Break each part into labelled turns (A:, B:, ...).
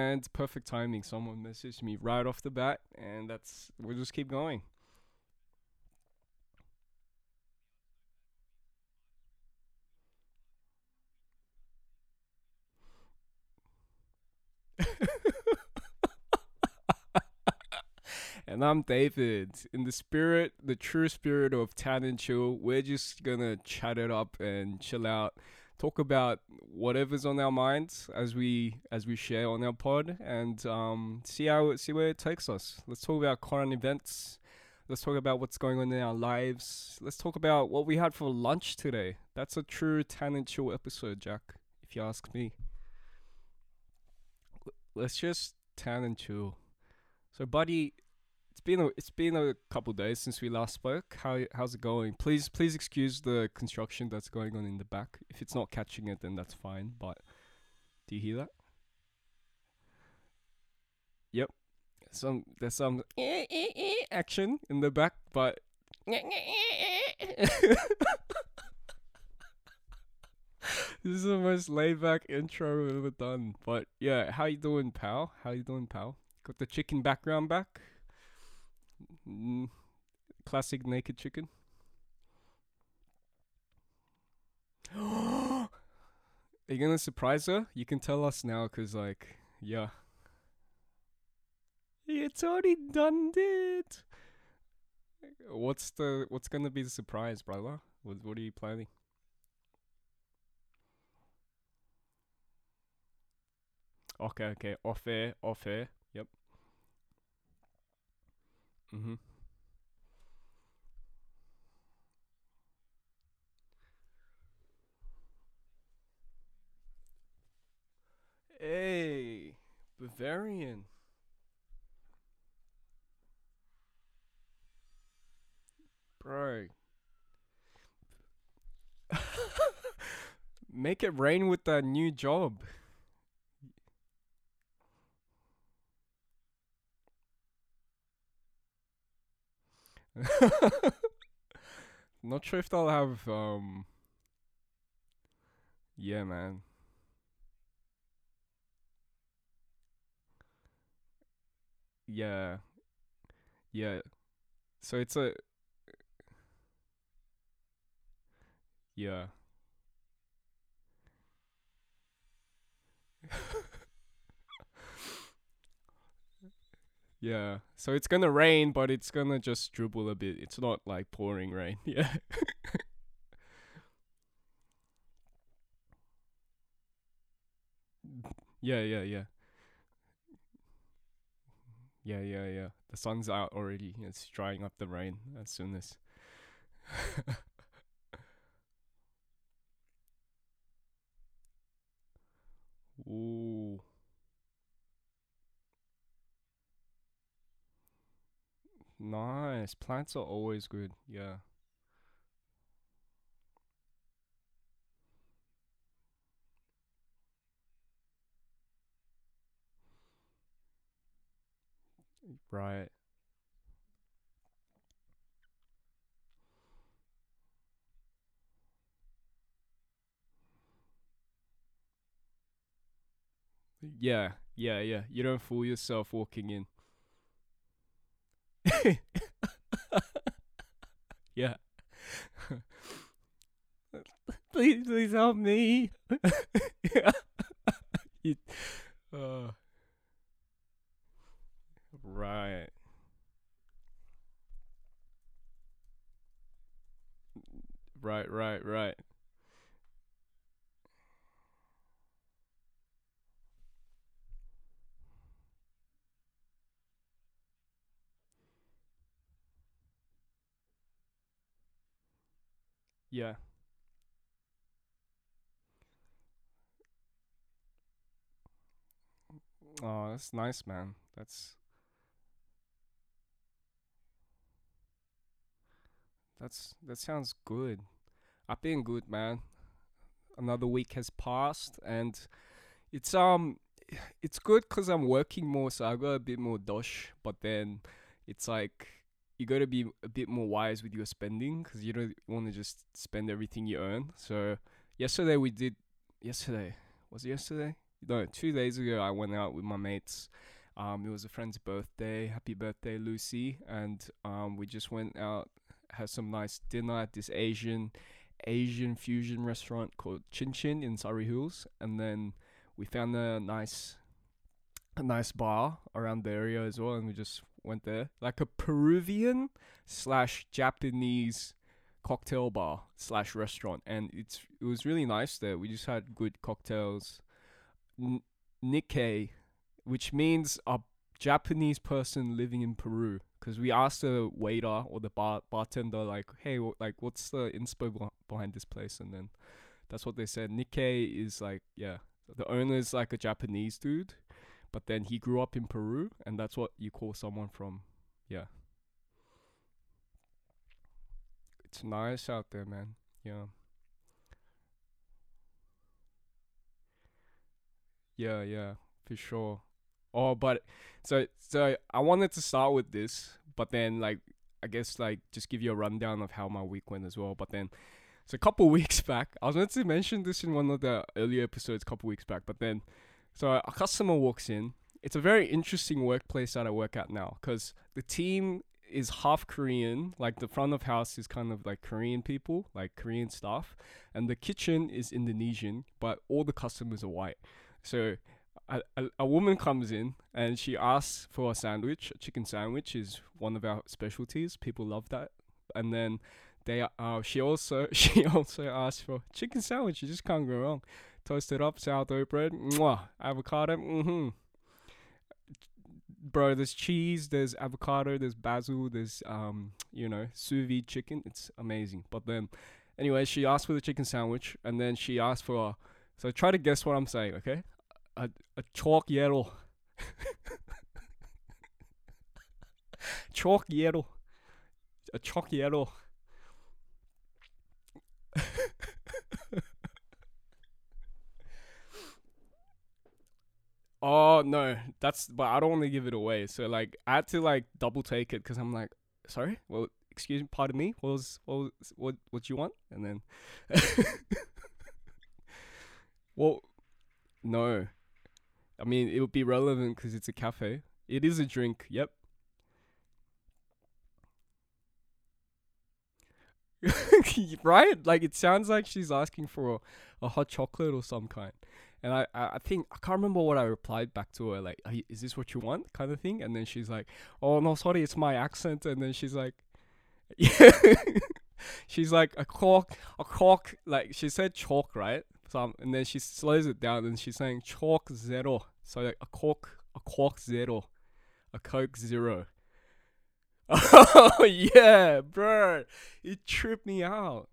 A: And perfect timing. Someone messaged me right off the bat, and that's we'll just keep going. and I'm David. In the spirit, the true spirit of Tan and Chill, we're just gonna chat it up and chill out, talk about whatever's on our minds as we as we share on our pod, and um, see how see where it takes us. Let's talk about current events. Let's talk about what's going on in our lives. Let's talk about what we had for lunch today. That's a true and Chill episode, Jak. If you ask me. Let's just tan and chill. So, buddy, it's been a it's been a couple days since we last spoke. How how's it going? Please please excuse the construction that's going on in the back. If it's not catching it, then that's fine. But do you hear that? Yep. Some there's some action in the back, but this is the most laid back intro we've ever done. But yeah, how you doing, pal? How you doing, pal? Got the chicken background back? Mm, classic naked chicken. Are you gonna surprise her? You can tell us now, cause like, yeah, it's already done it. What's the what's gonna be the surprise, brother? What what are you planning? Okay, okay, off air, off air. Mhm. Hey, Bavarian. Bro. Make it rain with that new job. Not sure if they'll have um yeah man. Yeah. Yeah. So it's a yeah. Yeah. So it's gonna rain, but it's gonna just dribble a bit. It's not like pouring rain. Yeah. yeah, yeah, yeah. Yeah, yeah, yeah. The sun's out already. It's drying up the rain as soon as. Ooh. Nice. Plants are always good. Yeah. Right. Yeah. Yeah, yeah. You don't fool yourself walking in. yeah. please, please help me. yeah. You- uh, right. Right, right, right. Yeah. Oh, that's nice, man. That's that's that sounds good. I've been good, man. Another week has passed, and it's um, it's good because I'm working more, so I got a bit more dosh. But then, it's like you got to be a bit more wise with your spending 'cause you don't want to just spend everything you earn. So yesterday we did. Yesterday was it yesterday? no, two days ago I went out with my mates. Um, it was a friend's birthday. Happy birthday, Lucy! And um, we just went out, had some nice dinner at this Asian Asian fusion restaurant called Chin Chin in Surry Hills, and then we found a nice a nice bar around the area as well, and we just went there, like a Peruvian slash Japanese cocktail bar slash restaurant, and it's it was really nice there. We just had good cocktails. N- Nikkei, which means a Japanese person living in Peru, because we asked the waiter or the bar bartender like, hey, like what's the inspo beh- behind this place, and then that's what they said. Nikkei is like yeah, the owner is like a Japanese dude, but then he grew up in Peru, and that's what you call someone from yeah. It's nice out there, man. Yeah. Yeah, yeah, for sure. Oh, but so so I wanted to start with this, but then like I guess like just give you a rundown of how my week went as well. But then so a couple weeks back, I was meant to mention this in one of the earlier episodes a couple weeks back, but then so a customer walks in. It's a very interesting workplace that I work at now because the team is half Korean, like the front of house is kind of like Korean people, like Korean staff, and the kitchen is Indonesian, but all the customers are white. So a, a, a woman comes in and she asks for a sandwich. A chicken sandwich is one of our specialties. People love that. And then they uh she also she also asked for chicken sandwich. You just can't go wrong. Toasted up sourdough bread, mwah, avocado, mm-hmm. Bro, there's cheese, there's avocado, there's basil, there's um, you know, sous vide chicken. It's amazing. But then, anyway, she asked for the chicken sandwich, and then she asked for. So try to guess what I'm saying, okay? A a chalk yellow. chalk yellow. A chalk yellow. Oh no, that's but I don't want to give it away. So like I had to like double take it because I'm like, sorry, well, excuse me, pardon me. What was what was, what what you want? And then, well, no, I mean it would be relevant because it's a cafe. It is a drink. Yep. right? Like it sounds like she's asking for a, a hot chocolate or some kind. And I, I think I can't remember what I replied back to her like, is this what you want, kind of thing. And then she's like, oh no, sorry, it's my accent. And then she's like, yeah, she's like a cork, a cork. Like she said chalk, right? So um, and then she slows it down and she's saying chalk zero. So like a cork, a cork zero, a coke zero. Oh yeah, bro, it tripped me out.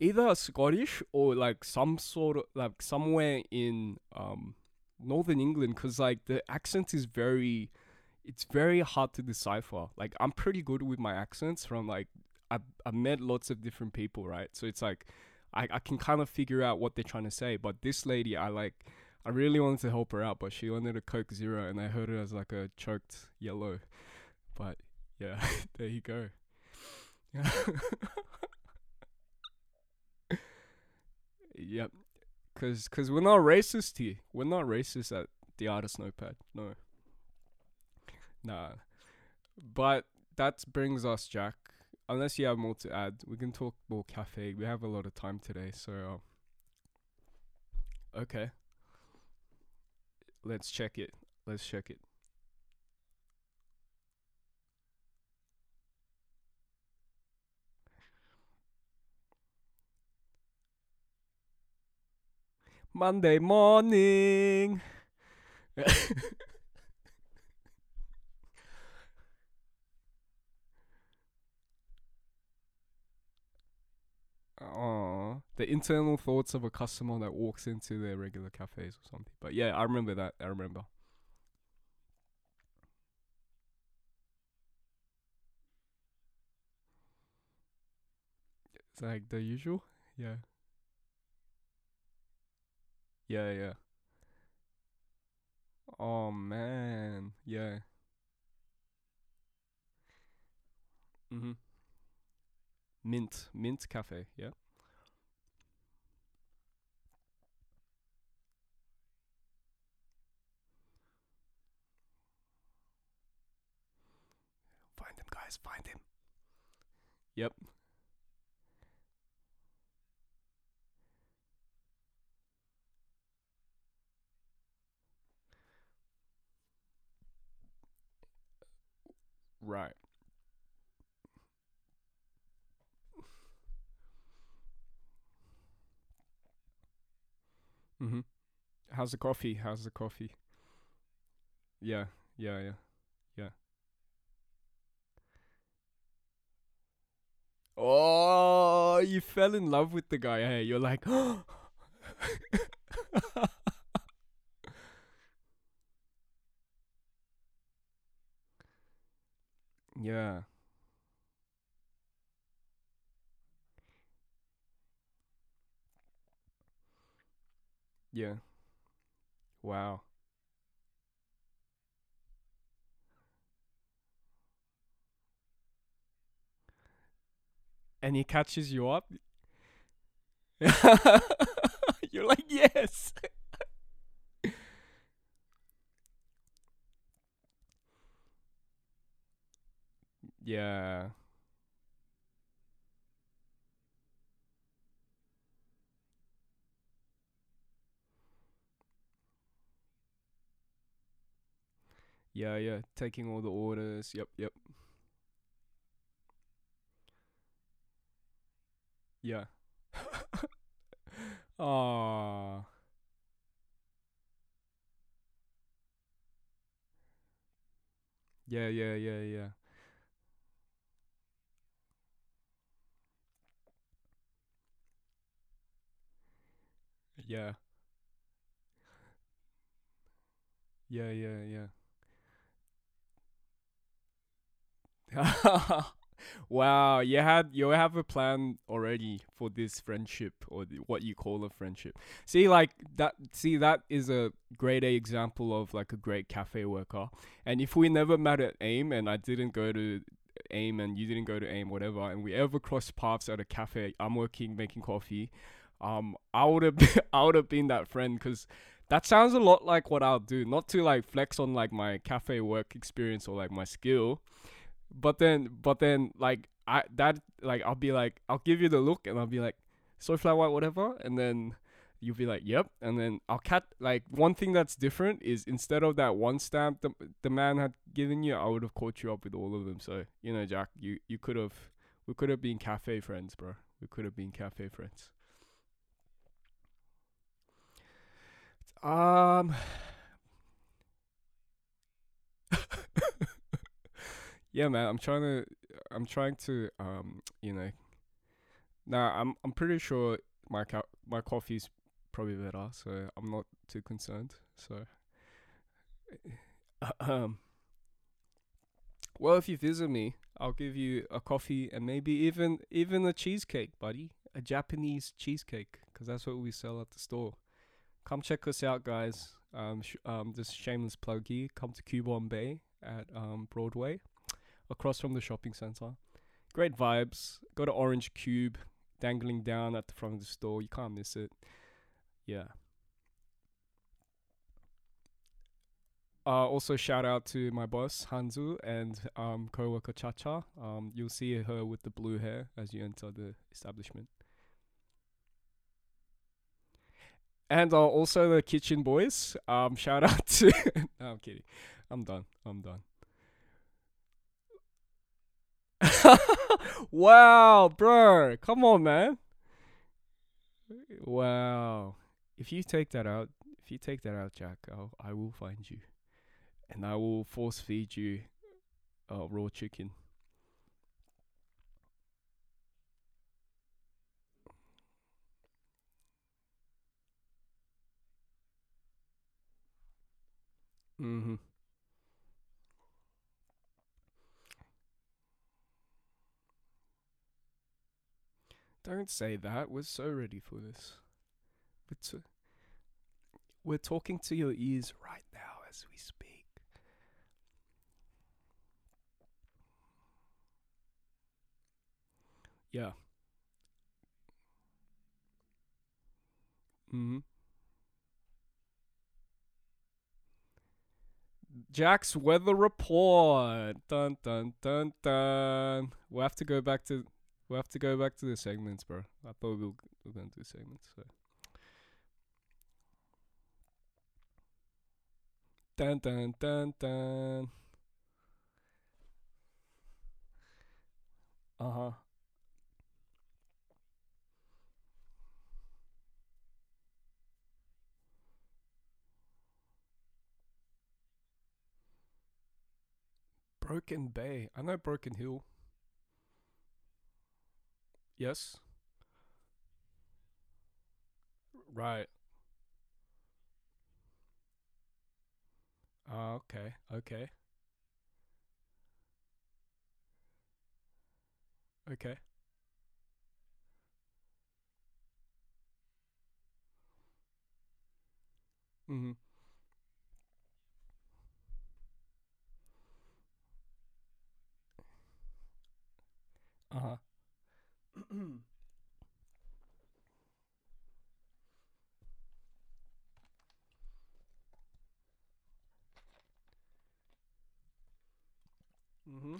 A: Either Scottish or like some sort of like somewhere in um northern England, cause like the accent is very, it's very hard to decipher. Like I'm pretty good with my accents from like I I met lots of different people, right? So it's like I I can kind of figure out what they're trying to say. But this lady, I like. I really wanted to help her out, but she wanted a Coke Zero, and I heard it as like a choked yellow. But yeah, there you go. yep, cause cause we're not racist here. We're not racist at the artist notepad. No. Nah. But that brings us, Jak. Unless you have more to add, we can talk more cafe. We have a lot of time today, so. Uh, okay. Let's check it. Let's check it. Monday morning. Aw, the internal thoughts of a customer that walks into their regular cafes or something. But yeah, I remember that. I remember. It's like the usual. Yeah. Yeah, yeah. Oh man, yeah. hmm Mint, mint cafe, yeah. Find him, guys, find him. Yep. Right. Mhm. How's the coffee? How's the coffee? Yeah. Yeah. Yeah. Yeah. Oh, you fell in love with the guy. Hey, you're like, yeah, yeah. Wow. And he catches you up. you're like, yes. Yeah. Yeah, yeah. Taking all the orders. Yep, yep. Yeah. Ah. Yeah, yeah, yeah, yeah. Yeah. Yeah, yeah, yeah. wow, you had you have a plan already for this friendship or what you call a friendship. See, like that. See, that is a great example of like a great cafe worker. And if we never met at AIM and I didn't go to AIM and you didn't go to AIM, whatever, and we ever crossed paths at a cafe, I'm working making coffee. Um, I would have I would have been that friend because that sounds a lot like what I'll do. Not to like flex on like my cafe work experience or like my skill, but then but then like I that like I'll be like I'll give you the look and I'll be like soy flour white whatever and then you'll be like yep and then I'll cat like one thing that's different is instead of that one stamp the, the man had given you I would have caught you up with all of them. So you know Jak you you could have we could have been cafe friends bro we could have been cafe friends um yeah man I'm trying to I'm trying to um you know Nah, I'm I'm pretty sure my co- my coffee's probably better, so I'm not too concerned. So, um, well, if you visit me, I'll give you a coffee and maybe even even a cheesecake, buddy, a Japanese cheesecake, because that's what we sell at the store. Come check us out, guys. Um, sh- um, this shameless plug here. Come to Cubon Bay at um Broadway, across from the shopping center. Great vibes. Got an orange cube dangling down at the front of the store. You can't miss it. Yeah. Uh, also shout out to my boss Hanzu and um, co-worker Chacha. Um, you'll see her with the blue hair as you enter the establishment. And uh, also the kitchen boys. Um, shout out to. no, I'm kidding. I'm done. I'm done. wow, bro. Come on, man. Wow. If you take that out, if you take that out, Jak, I'll, I will find you, and I will force feed you uh, raw chicken. Mm-hmm. Don't say that. We're so ready for this. We're, t- we're talking to your ears right now as we speak. Yeah. Mm-hmm. Jak's weather report. Dun dun dun dun. We'll have to go back to we'll have to go back to the segments, bro. I thought we were, we were gonna do segments. So. Dun dun dun dun. Uh huh. Broken Bay. I know Broken Hill. Yes. Right. Ah, okay. Okay. Okay. Mhm. Uh huh. mhm.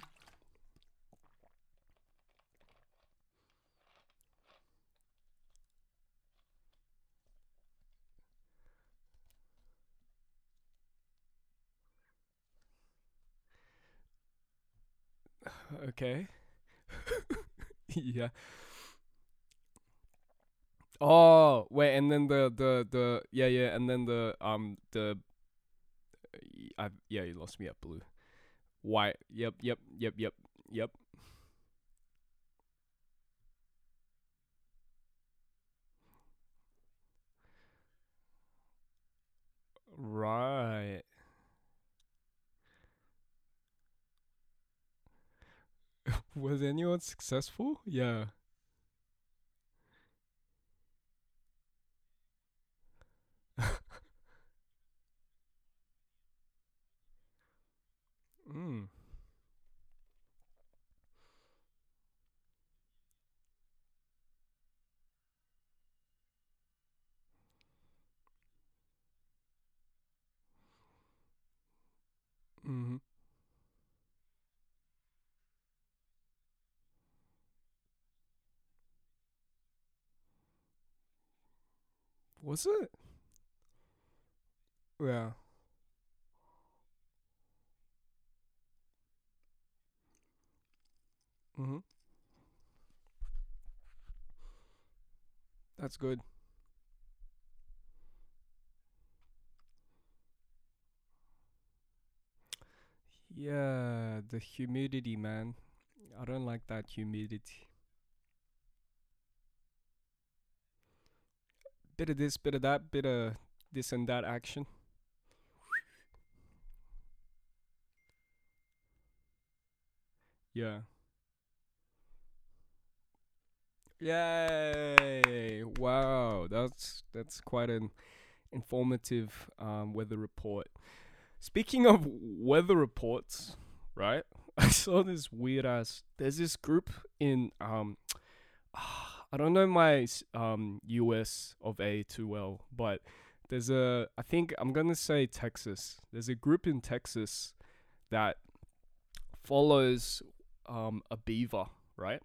A: Okay. yeah. Oh, wait, and then the the the yeah yeah, and then the um the I yeah you lost me at blue. White. Yep yep yep yep yep. Right. Was anyone successful? Yeah. mm. Mhm. Was it? Yeah. Mhm. That's good. Yeah, the humidity, man. I don't like that humidity. Bit of this, bit of that, bit of this and that action. Yeah. Yay! Wow, that's that's quite an informative um, weather report. Speaking of weather reports, right? I saw this weird ass. There's this group in um, I don't know my um US of A too well, but there's a I think I'm gonna say Texas. There's a group in Texas that follows um a beaver, right?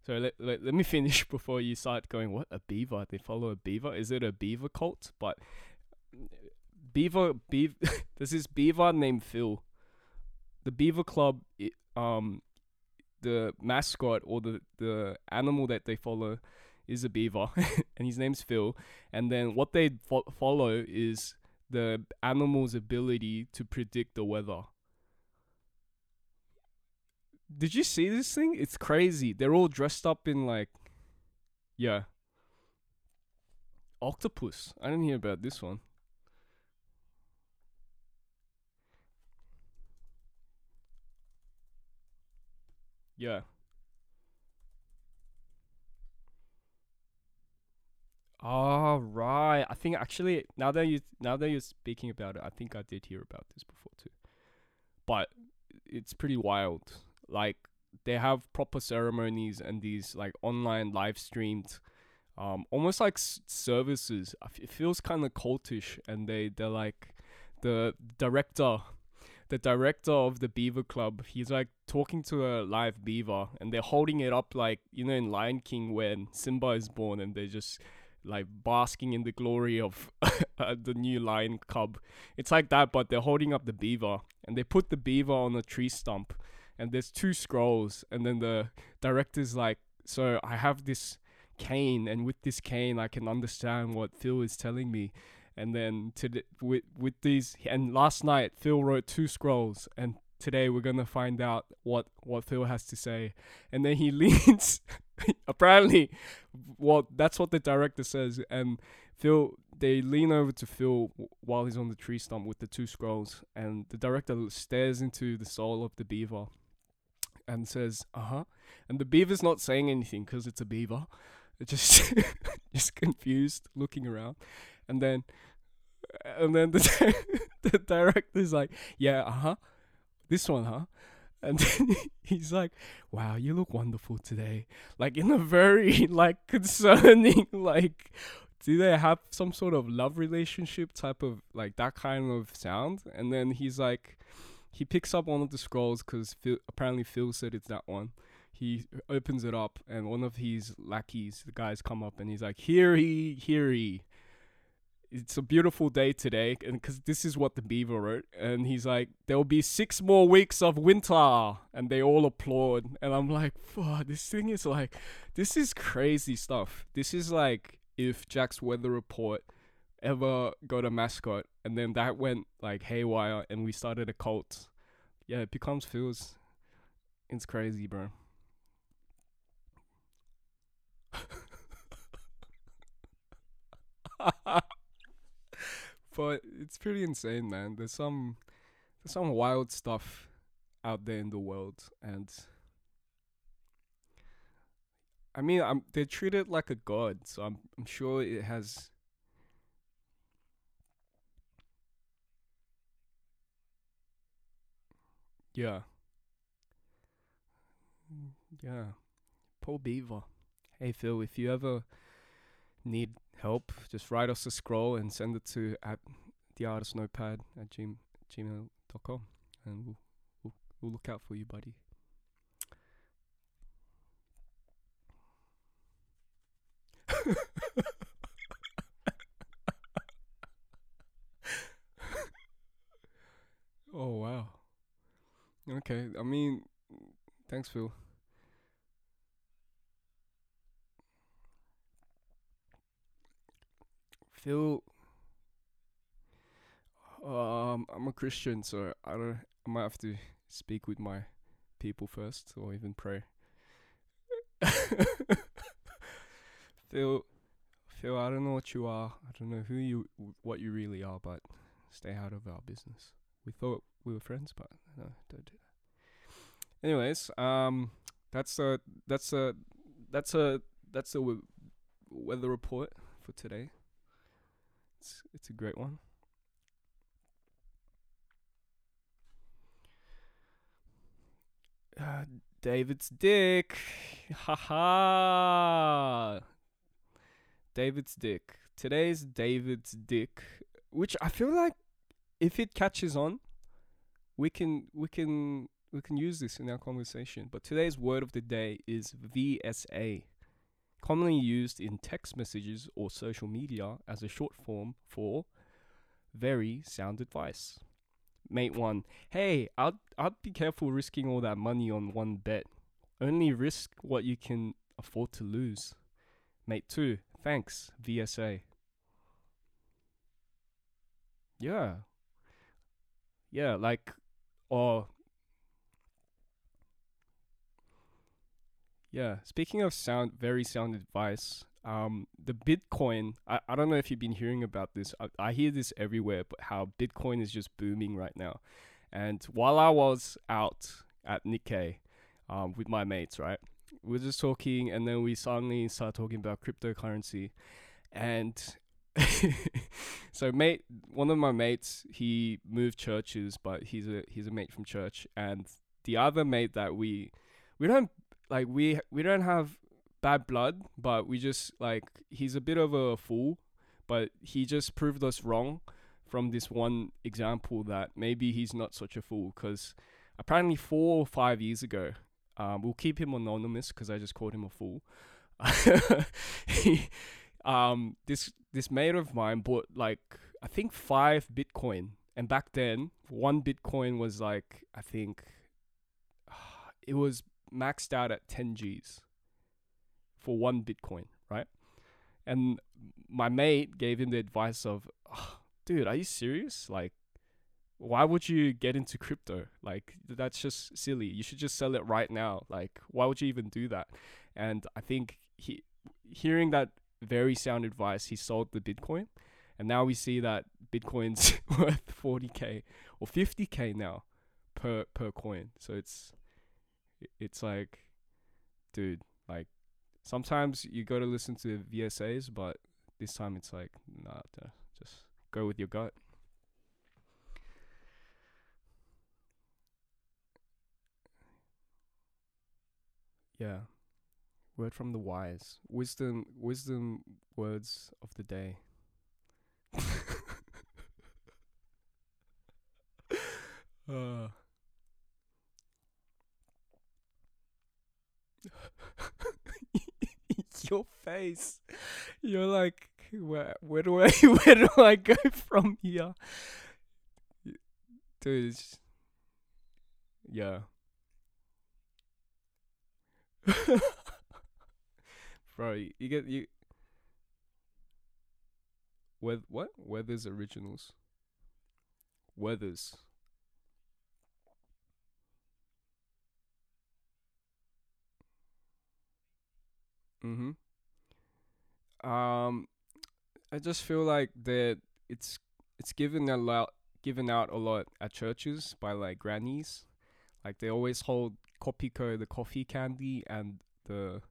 A: So let, let, let me finish before you start going, what? A beaver? They follow a beaver? Is it a beaver cult? But beaver, beaver, there's this beaver named Phil. The beaver club, um, the mascot or the, the animal that they follow is a beaver, and his name's Phil. And then what they fo- follow is the animal's ability to predict the weather. Did you see this thing? It's crazy. They're all dressed up in like, yeah, octopus. I didn't hear about this one. Yeah. Oh right. I think actually now that you now that you're speaking about it, I think I did hear about this before too. But it's pretty wild. Like they have proper ceremonies and these like online live streamed um almost like s- services. It feels kind of cultish and they they're like the director the director of the Beaver Club, he's like talking to a live beaver, and they're holding it up like you know in Lion King when Simba is born, and they're just like basking in the glory of uh, the new lion cub. It's like that, but they're holding up the beaver, and they put the beaver on a tree stump, and there's two scrolls, and then the director's like, "So I have this." cane and with this cane i can understand what phil is telling me and then to with with these and last night Phil wrote two scrolls and today we're gonna find out what what Phil has to say. And then he leans apparently well that's what the director says and Phil they lean over to Phil while he's on the tree stump with the two scrolls and the director stares into the soul of the beaver and says uh-huh. And the beaver's not saying anything because it's a beaver. Just just confused looking around. And then and then the the director's like, yeah, uh huh, this one, huh? And then he's like, "Wow, you look wonderful today." Like in a very like concerning like do they have some sort of love relationship type of like that kind of sound? And then he's like he picks up one of the scrolls cuz apparently Phil said it's that one. He opens it up and one of his lackeys, the guys come up and he's like, "Here he, here he." It's a beautiful day today and because this is what the beaver wrote and he's like there'll be six more weeks of winter and they all applaud and i'm like fuck this thing is like this is crazy stuff. This is like if jak's weather report ever got a mascot and then that went like haywire and we started a cult. Yeah it becomes feels it's crazy bro but it's pretty insane, man. There's some there's some wild stuff out there in the world, and I mean, I'm they're treated like a god, so I'm I'm sure it has. Yeah. Yeah. Paul Beaver. Hey Phil, if you ever need help, just write us a scroll and send it to at the artist notepad at gm, gmail.com and we'll, we'll, we'll look out for you, buddy. oh wow. Okay, I mean, thanks, Phil. Feel um I'm a Christian, so I don't I might have to speak with my people first or even pray. Phil Phil, I don't know what you are. I don't know who you what you really are, but stay out of our business. We thought we were friends, but no, don't do that. Anyways, um that's a that's a that's a that's a weather report for today. It's it's a great one. Uh, David's Dict. Haha. David's Dict. Today's David's Dict, which I feel like if it catches on, we can we can we can use this in our conversation. But today's word of the day is VSA commonly used in text messages or social media as a short form for very sound advice. Mate 1, hey, I'd, I'd be careful risking all that money on one bet. Only risk what you can afford to lose. Mate 2, thanks, VSA. Yeah. Yeah, like, or Yeah. Speaking of sound, very sound advice. Um, the Bitcoin. I, I don't know if you've been hearing about this. I, I hear this everywhere, but how Bitcoin is just booming right now. And while I was out at Nikkei, um, with my mates, right, we are just talking, and then we suddenly start talking about cryptocurrency, and so mate, one of my mates, he moved churches, but he's a he's a mate from church, and the other mate that we we don't like we we don't have bad blood, but we just like he's a bit of a fool, but he just proved us wrong from this one example that maybe he's not such a fool because apparently four or five years ago, um, we'll keep him anonymous because I just called him a fool. he, um, this this mate of mine bought like I think five Bitcoin, and back then one Bitcoin was like I think it was maxed out at ten G's for one Bitcoin, right? And my mate gave him the advice of, oh, dude, are you serious? Like, why would you get into crypto? Like, that's just silly. You should just sell it right now. Like, why would you even do that? And I think he, hearing that very sound advice, he sold the Bitcoin. And now we see that Bitcoin's worth 40k or 50k now per per coin. So it's it's like dude, like sometimes you got to listen to VSAs, but this time it's like nah, just go with your gut. Yeah. Word from the wise. Wisdom wisdom words of the day. uh. Your face. You're like where where do I where do I go from here? Dude, yeah. Bro, you, you get you. With what? Werther's originals. Werther's. Mhm. Um, I just feel like that it's it's given a lot given out a lot at churches by like grannies. Like they always hold Kopiko, the coffee candy, and the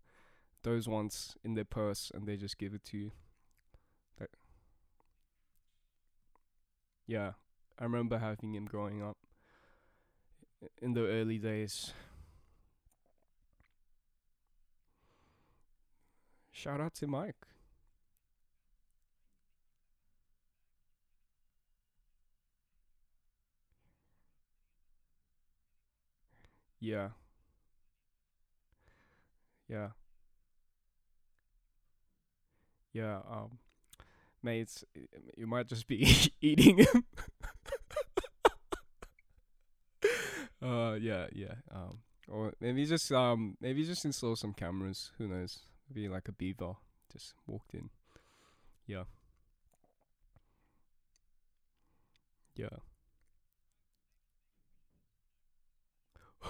A: those ones in their purse, and they just give it to you. Like, yeah, I remember having him growing up in the early days. Shout out to Mike. Yeah. Yeah. Yeah. Um, mates, you might just be eating him. uh, yeah, yeah. Um, or maybe just um, maybe just install some cameras. Who knows? Be like a beaver just walked in. Yeah. Yeah.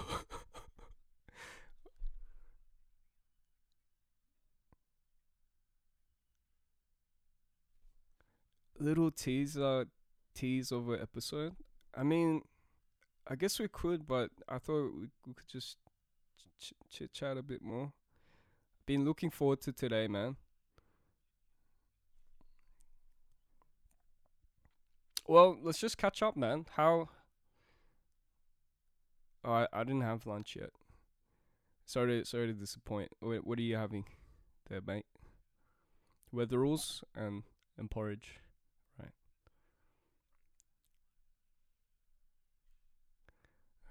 A: Little teaser, tease an episode. I mean, I guess we could, but I thought we, we could just ch- chit chat a bit more. Been looking forward to today, man. Well, let's just catch up, man. How? Oh, I I didn't have lunch yet. Sorry, to, sorry to disappoint. What what are you having, there, mate? Weather rules and and porridge, right?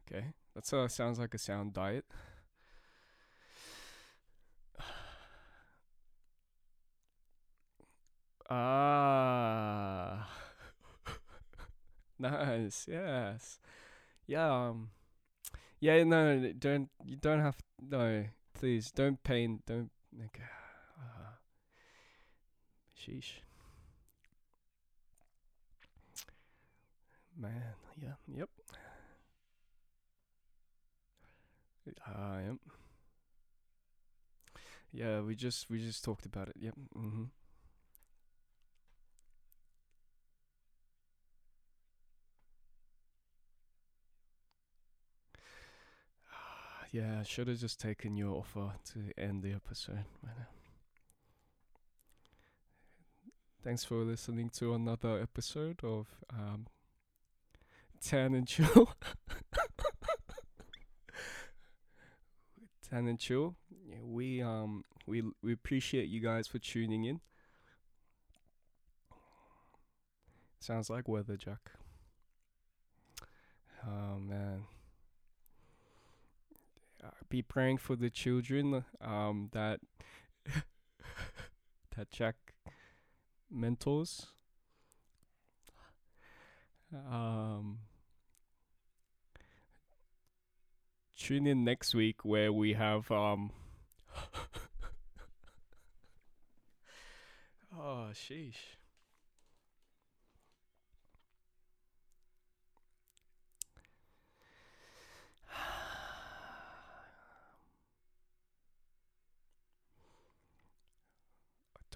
A: Okay, that uh, sounds like a sound diet. Ah, nice. Yes. Yeah. Um. Yeah. No. Don't. You don't have. No. Please don't pain. Don't. Okay. Uh, sheesh. Man. Yeah. Yep. Uh, yep. Yeah. We just. We just talked about it. Yep. Mhm. Yeah, I should have just taken your offer to end the episode. Thanks for listening to another episode of um, Tan and Chill. Tan and Chill. Yeah, we um we we appreciate you guys for tuning in. Sounds like weather, Jak. Oh man. Be praying for the children um that that check mentors. Um tune in next week where we have um Oh sheesh.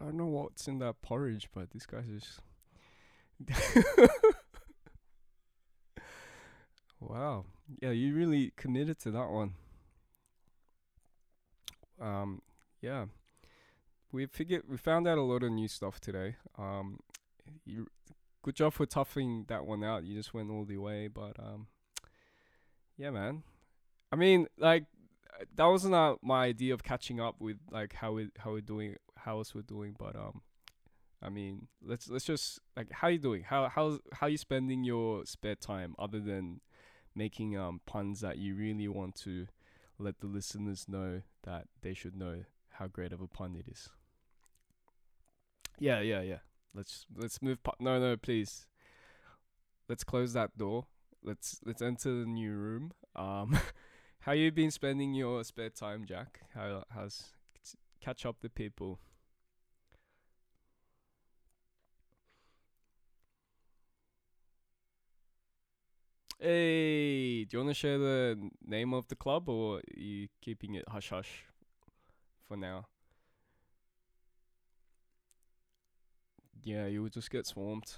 A: Don't know what's in that porridge, but these guys just Wow. Yeah, you really committed to that one. Um yeah. We figured we found out a lot of new stuff today. Um you good job for toughing that one out. You just went all the way, but um yeah, man. I mean, like uh, that wasn't uh, my idea of catching up with like how we how we're doing how else we're doing, but um I mean, let's let's just like how you doing? How how's how you spending your spare time other than making um puns that you really want to let the listeners know that they should know how great of a pun it is. Yeah, yeah, yeah. Let's let's move. Pa- no, no, please. Let's close that door. Let's let's enter the new room. Um, how you been spending your spare time, Jak? How how's catch up the people? Hey, do you want to share the name of the club or are you keeping it hush hush for now? Yeah, you would just get swarmed.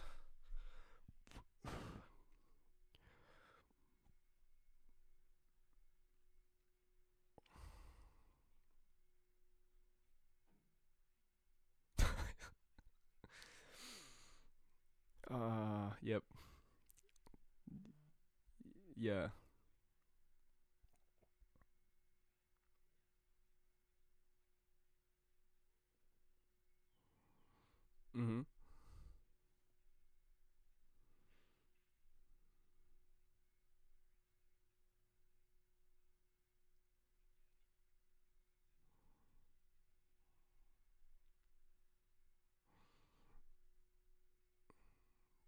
A: Uh, yep. Yeah. Mhm.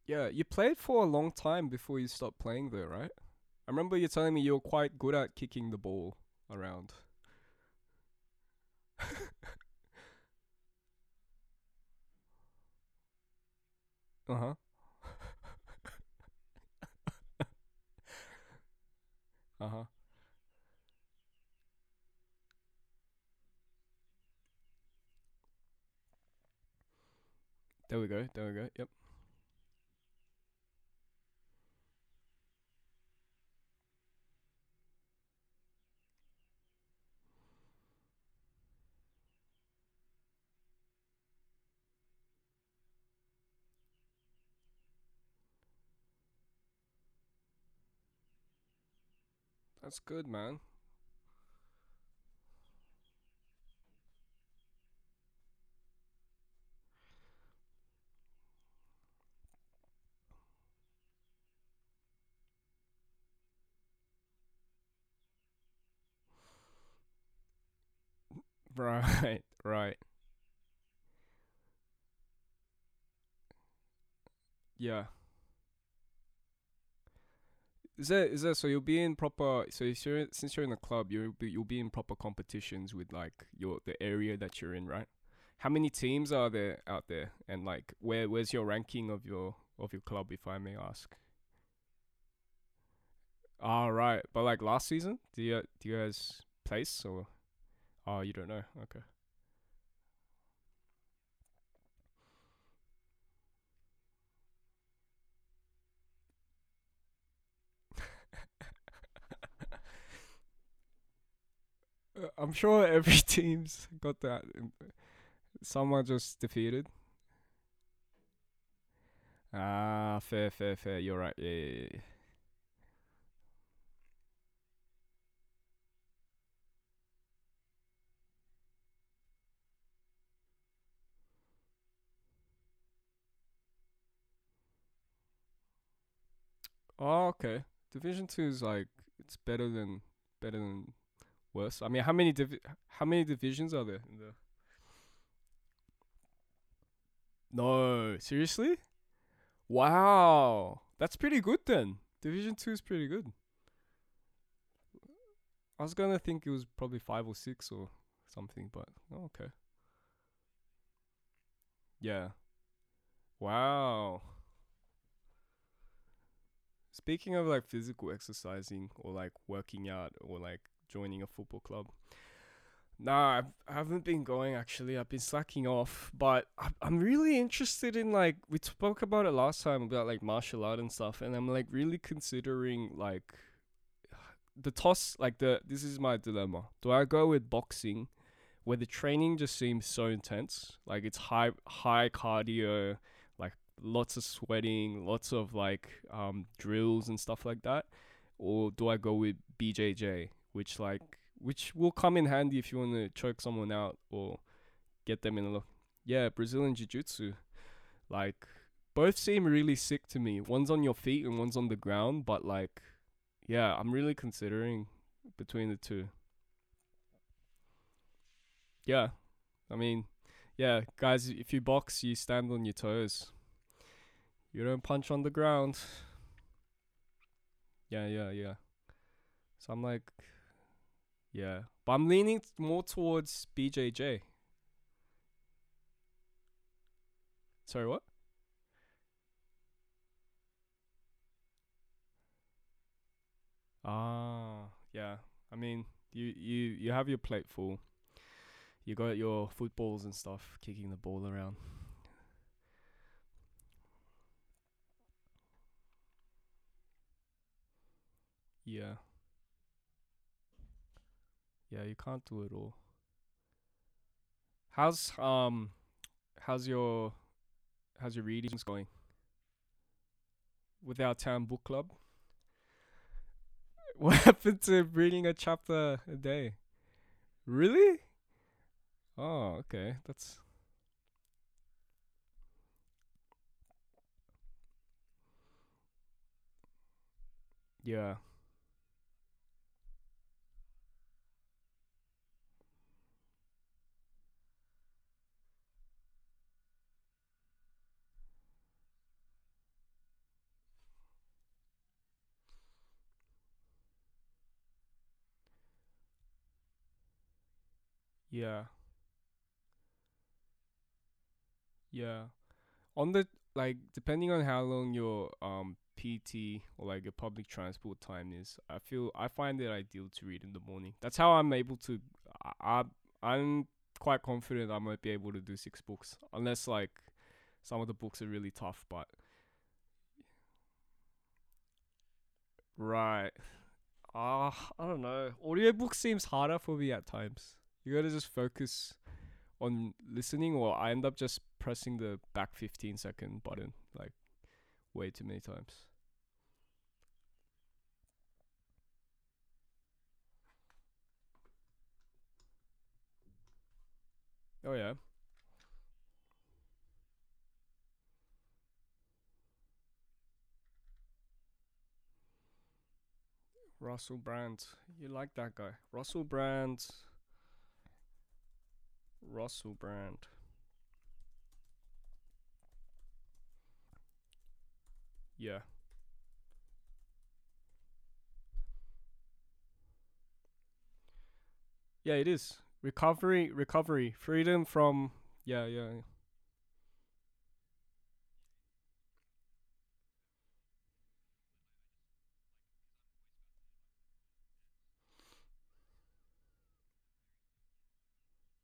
A: Yeah, you played for a long time before you stopped playing though, right? I remember you telling me you're quite good at kicking the ball around. Uh-huh. Uh-huh. There we go. There we go. Yep. That's good, man. Right. Right. Yeah. Is that is that so you'll be in proper so you're since you're in a club you'll be you'll be in proper competitions with like your the area that you're in, right? How many teams are there out there and like where where's your ranking of your of your club if I may ask? All right. But like last season, do you do you guys place or oh you don't know. Okay. I'm sure every team's got that. Some are just defeated. Ah, fair, fair, fair. You're right. Yeah, yeah, yeah. Oh, okay. Division two is like it's better than better than worse. I mean, how many divi- how many divisions are there in the? No, seriously? Wow, that's pretty good then. Division two is pretty good. I was gonna think it was probably five or six or something, but oh, okay. Yeah. Wow. Speaking of like physical exercising or like working out or like joining a football club. Nah, I haven't been going actually. I've been slacking off, but I- I'm really interested in like we spoke about it last time about like martial art and stuff, and I'm like really considering like the toss. Like the this is my dilemma. Do I go with boxing, where the training just seems so intense, like it's high high cardio, like lots of sweating, lots of like um drills and stuff like that, or do I go with BJJ, which like which will come in handy if you want to choke someone out or get them in a look. Yeah, Brazilian Jiu Jitsu. Like, both seem really sick to me. One's on your feet and one's on the ground, but like, yeah, I'm really considering between the two. Yeah, I mean, yeah, guys, if you box, you stand on your toes. You don't punch on the ground. Yeah, yeah, yeah. So I'm like, yeah, but I'm leaning more towards BJJ. Sorry, what? Ah, yeah. I mean, you you you have your plate full. You got your footballs and stuff, kicking the ball around. Yeah, yeah. You can't do it all. How's um, how's your how's your readings going with our town book club? What happened to reading a chapter a day? Really? Oh, okay. That's yeah, yeah, yeah. On the like, depending on how long your um PT or like your public transport time is, I feel I find it ideal to read in the morning. That's how I'm able to. I I- I'm quite confident I might be able to do six books, unless like some of the books are really tough. But right, ah, I don't know. Audiobook seems harder for me at times. You gotta just focus on listening, or I end up just pressing the back 15 second button like way too many times. Oh yeah, Russell Brand. You like that guy? Russell Brand. Russell Brand. Yeah. Yeah, it is. Recovery, recovery, freedom from. Yeah, yeah. yeah.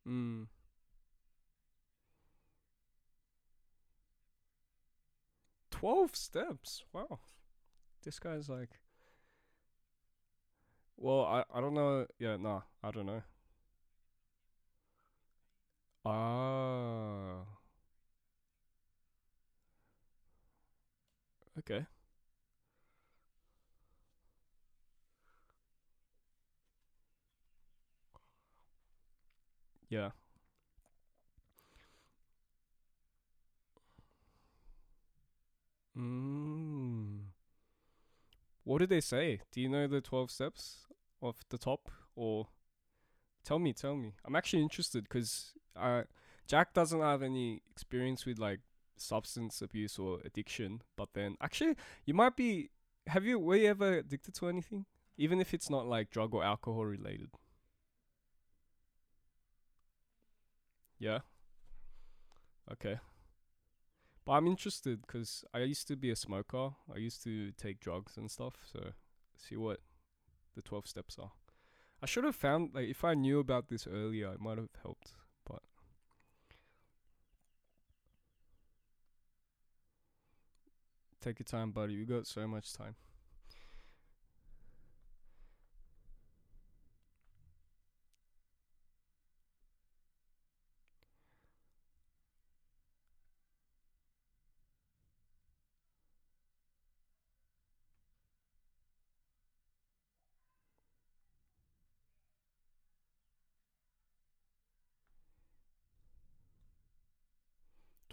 A: Mm. 12 steps. Wow. This guy's like. Well, I, I don't know. Yeah, nah, I don't know. Ah. Okay. Yeah. What do they say? Do you know the 12 steps off the top or tell me, tell me. I'm actually interested cuz uh Jak doesn't have any experience with like substance abuse or addiction, but then actually you might be have you were you ever addicted to anything? Even if it's not like drug or alcohol related. Yeah. Okay. I'm interested because I used to be a smoker. I used to take drugs and stuff. So, see what the 12 steps are. I should have found, like, if I knew about this earlier, it might have helped. But. Take your time, buddy. We got so much time.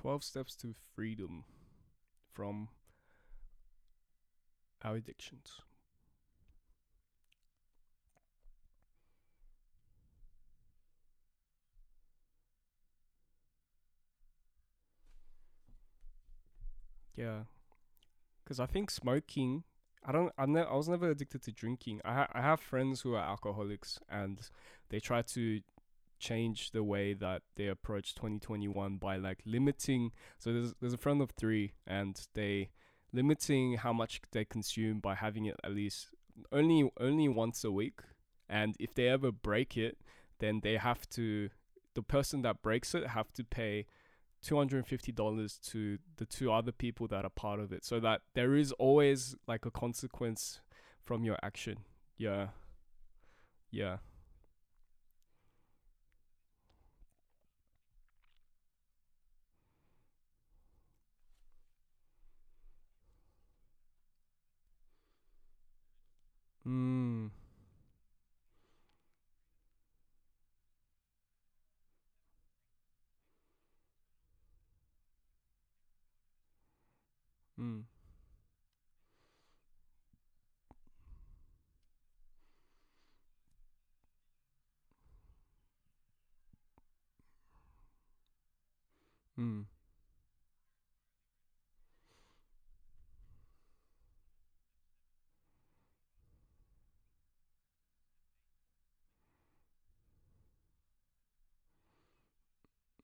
A: Twelve steps to freedom from our addictions. Yeah, because I think smoking. I don't. I'm ne- I was never addicted to drinking. I ha- I have friends who are alcoholics, and they try to change the way that they approach 2021 by like limiting. So there's there's a friend of three, and they limiting how much they consume by having it at least only only once a week. And if they ever break it, then they have to. The person that breaks it have to pay $250 to the two other people that are part of it so that there is always like a consequence from your action yeah yeah mm mm mm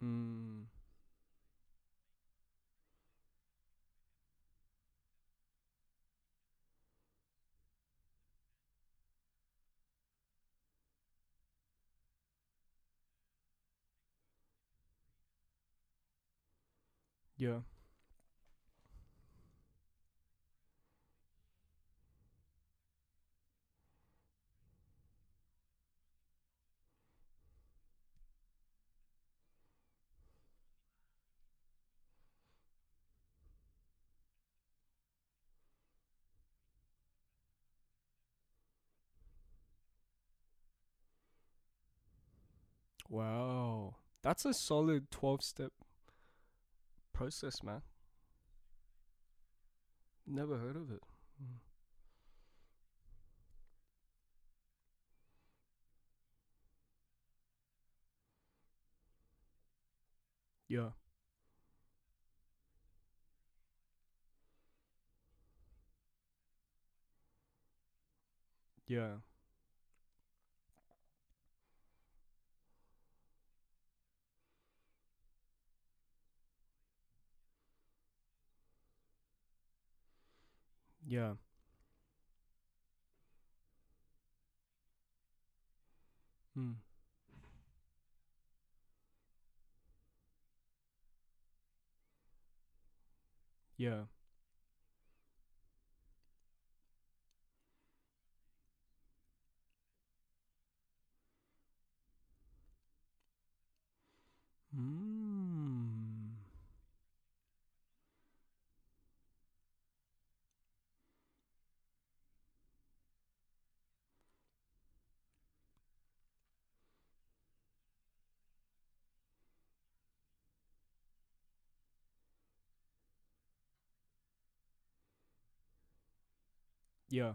A: mm yeah. Wow. That's a solid 12 step process man. Never heard of it. Mm. yeah. Yeah yeah mm. yeah mm. Yeah.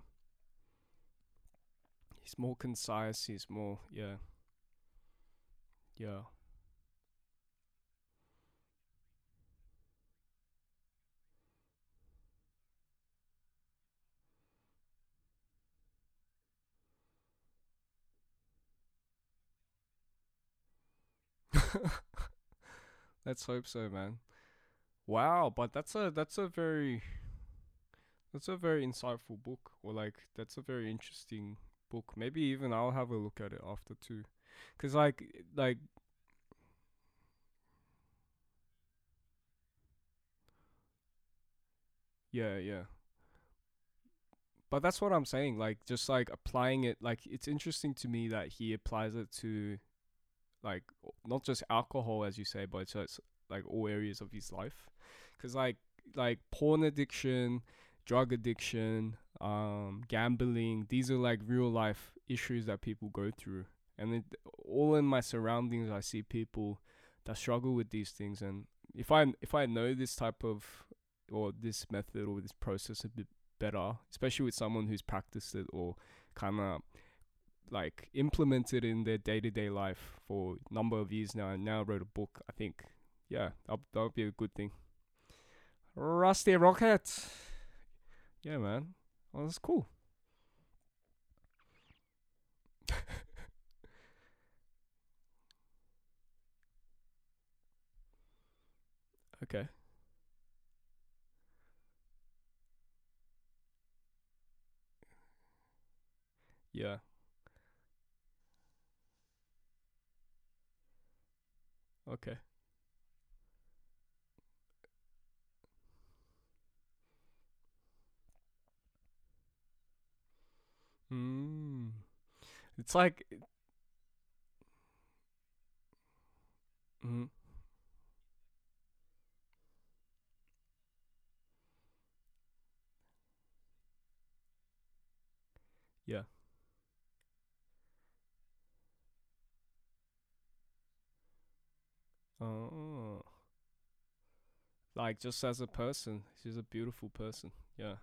A: He's more concise. He's more yeah. Yeah. Let's hope so, man. Wow, but that's a that's a very that's a very insightful book, or like that's a very interesting book. Maybe even I'll have a look at it after too, cause like like yeah yeah. But that's what I'm saying. Like just like applying it, like it's interesting to me that he applies it to like not just alcohol as you say, but it's like all areas of his life. Cause like like porn addiction, drug addiction, um, gambling. These are like real life issues that people go through, and it, all in my surroundings, I see people that struggle with these things. And if I if I know this type of or this method or this process a bit better, especially with someone who's practiced it or kind of like implemented in their day to day life for a number of years now, and now wrote a book. I think, yeah, that would be a good thing. Rusty Rocket. Yeah, man. Well, that's cool. okay. Yeah. Okay. Mm. It's like, mm, yeah. Oh. Like just as a person, she's a beautiful person. Yeah.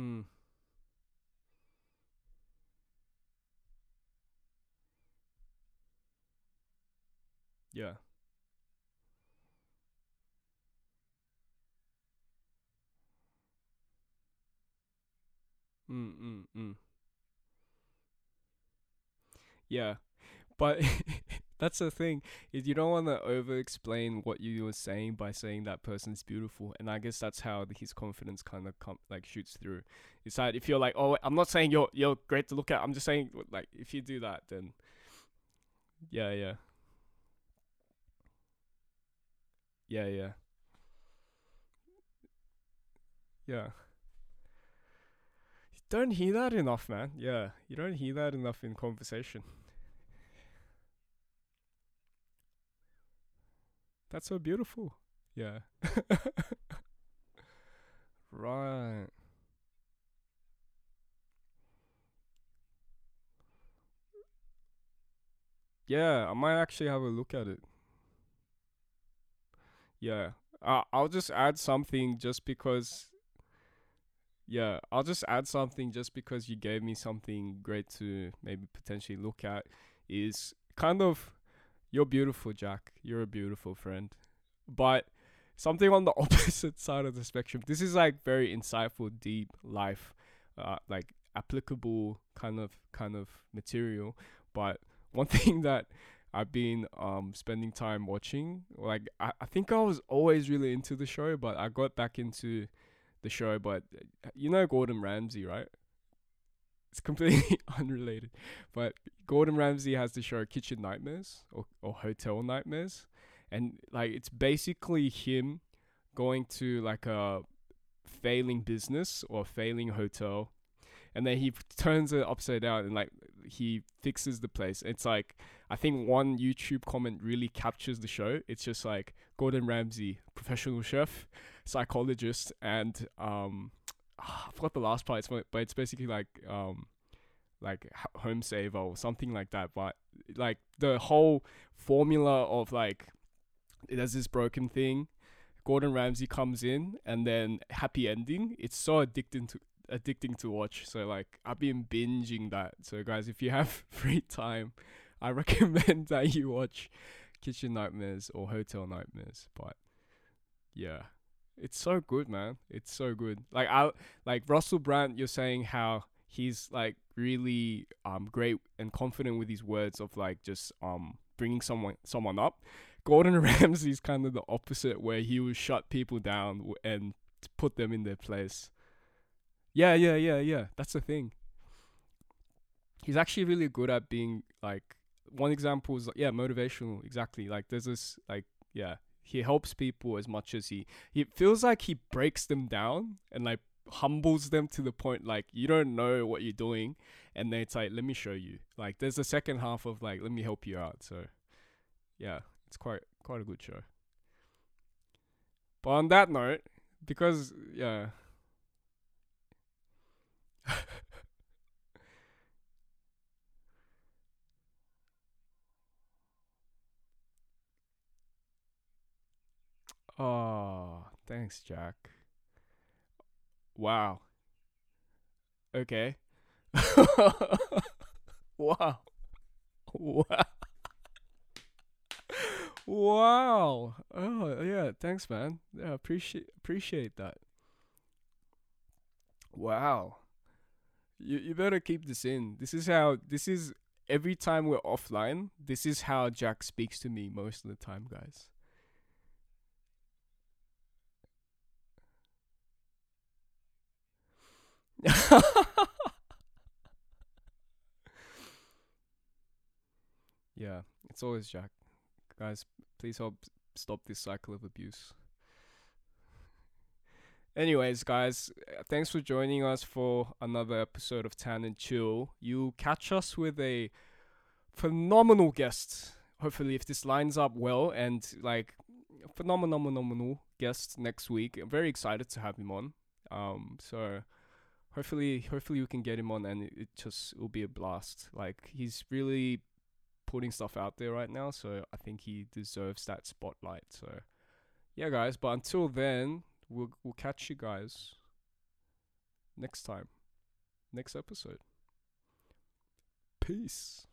A: Mm. Yeah. Mm, mm, mm. Yeah. But that's the thing is you don't want to over explain what you were saying by saying that person's beautiful and i guess that's how his confidence kind of com- like shoots through. It's like if you're like oh i'm not saying you're you're great to look at i'm just saying like if you do that then yeah yeah. Yeah yeah. Yeah. You don't hear that enough man. Yeah you don't hear that enough in conversation that's so beautiful yeah right yeah i might actually have a look at it Yeah. Uh, I'll just add something just because. Yeah, I'll just add something just because you gave me something great to maybe potentially look at. Is kind of you're beautiful, Jak. You're a beautiful friend, but something on the opposite side of the spectrum. This is like very insightful, deep life, uh, like applicable kind of kind of material. But one thing that I've been um spending time watching. Like I, I think I was always really into the show, but I got back into the show. But uh, you know Gordon Ramsay, right? It's completely unrelated, but Gordon Ramsay has the show Kitchen Nightmares or or Hotel Nightmares, and like it's basically him going to like a failing business or failing hotel and then he turns it upside down and like he fixes the place. It's like I think one YouTube comment really captures the show. It's just like Gordon Ramsay, professional chef, psychologist, and um, I forgot the last part. It's but it's basically like um, like home saver or something like that. But like the whole formula of like there's this broken thing. Gordon Ramsay comes in and then happy ending. It's so addicting to addicting to watch. So like I've been binging that. So guys, if you have free time, I recommend that you watch Kitchen Nightmares or Hotel Nightmares. But yeah, it's so good, man. It's so good. Like I like Russell Brand. You're saying how he's like really um great and confident with his words of like just um bringing someone someone up. Gordon Ramsay's kind of the opposite, where he will shut people down and put them in their place. Yeah, yeah, yeah, yeah. That's the thing. He's actually really good at being like one example is yeah, motivational. Exactly. Like there's this like yeah, he helps people as much as he he feels like he breaks them down and like humbles them to the point like you don't know what you're doing and then it's like let me show you. Like there's a second half of like let me help you out. So yeah, it's quite quite a good show. But on that note, because yeah. oh, thanks, Jak. Wow. Okay. wow. Wow. Wow. Oh yeah, thanks man. Yeah, appreciate appreciate that. Wow. You you better keep this in. This is how this is every time we're offline, this is how Jak speaks to me most of the time, guys. yeah, it's always Jak. Guys, please help stop this cycle of abuse. Anyways, guys, uh, thanks for joining us for another episode of Tan and Chill. You catch us with a phenomenal guest. Hopefully, if this lines up well and like phenomenal, phenomenal guest next week. I'm very excited to have him on. Um, so hopefully, hopefully we can get him on and it, just will be a blast. Like he's really putting stuff out there right now, so I think he deserves that spotlight. So yeah, guys. But until then, we'll we'll catch you guys next time, next episode. Peace.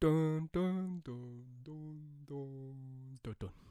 A: Dun dun dun dun dun dun dun.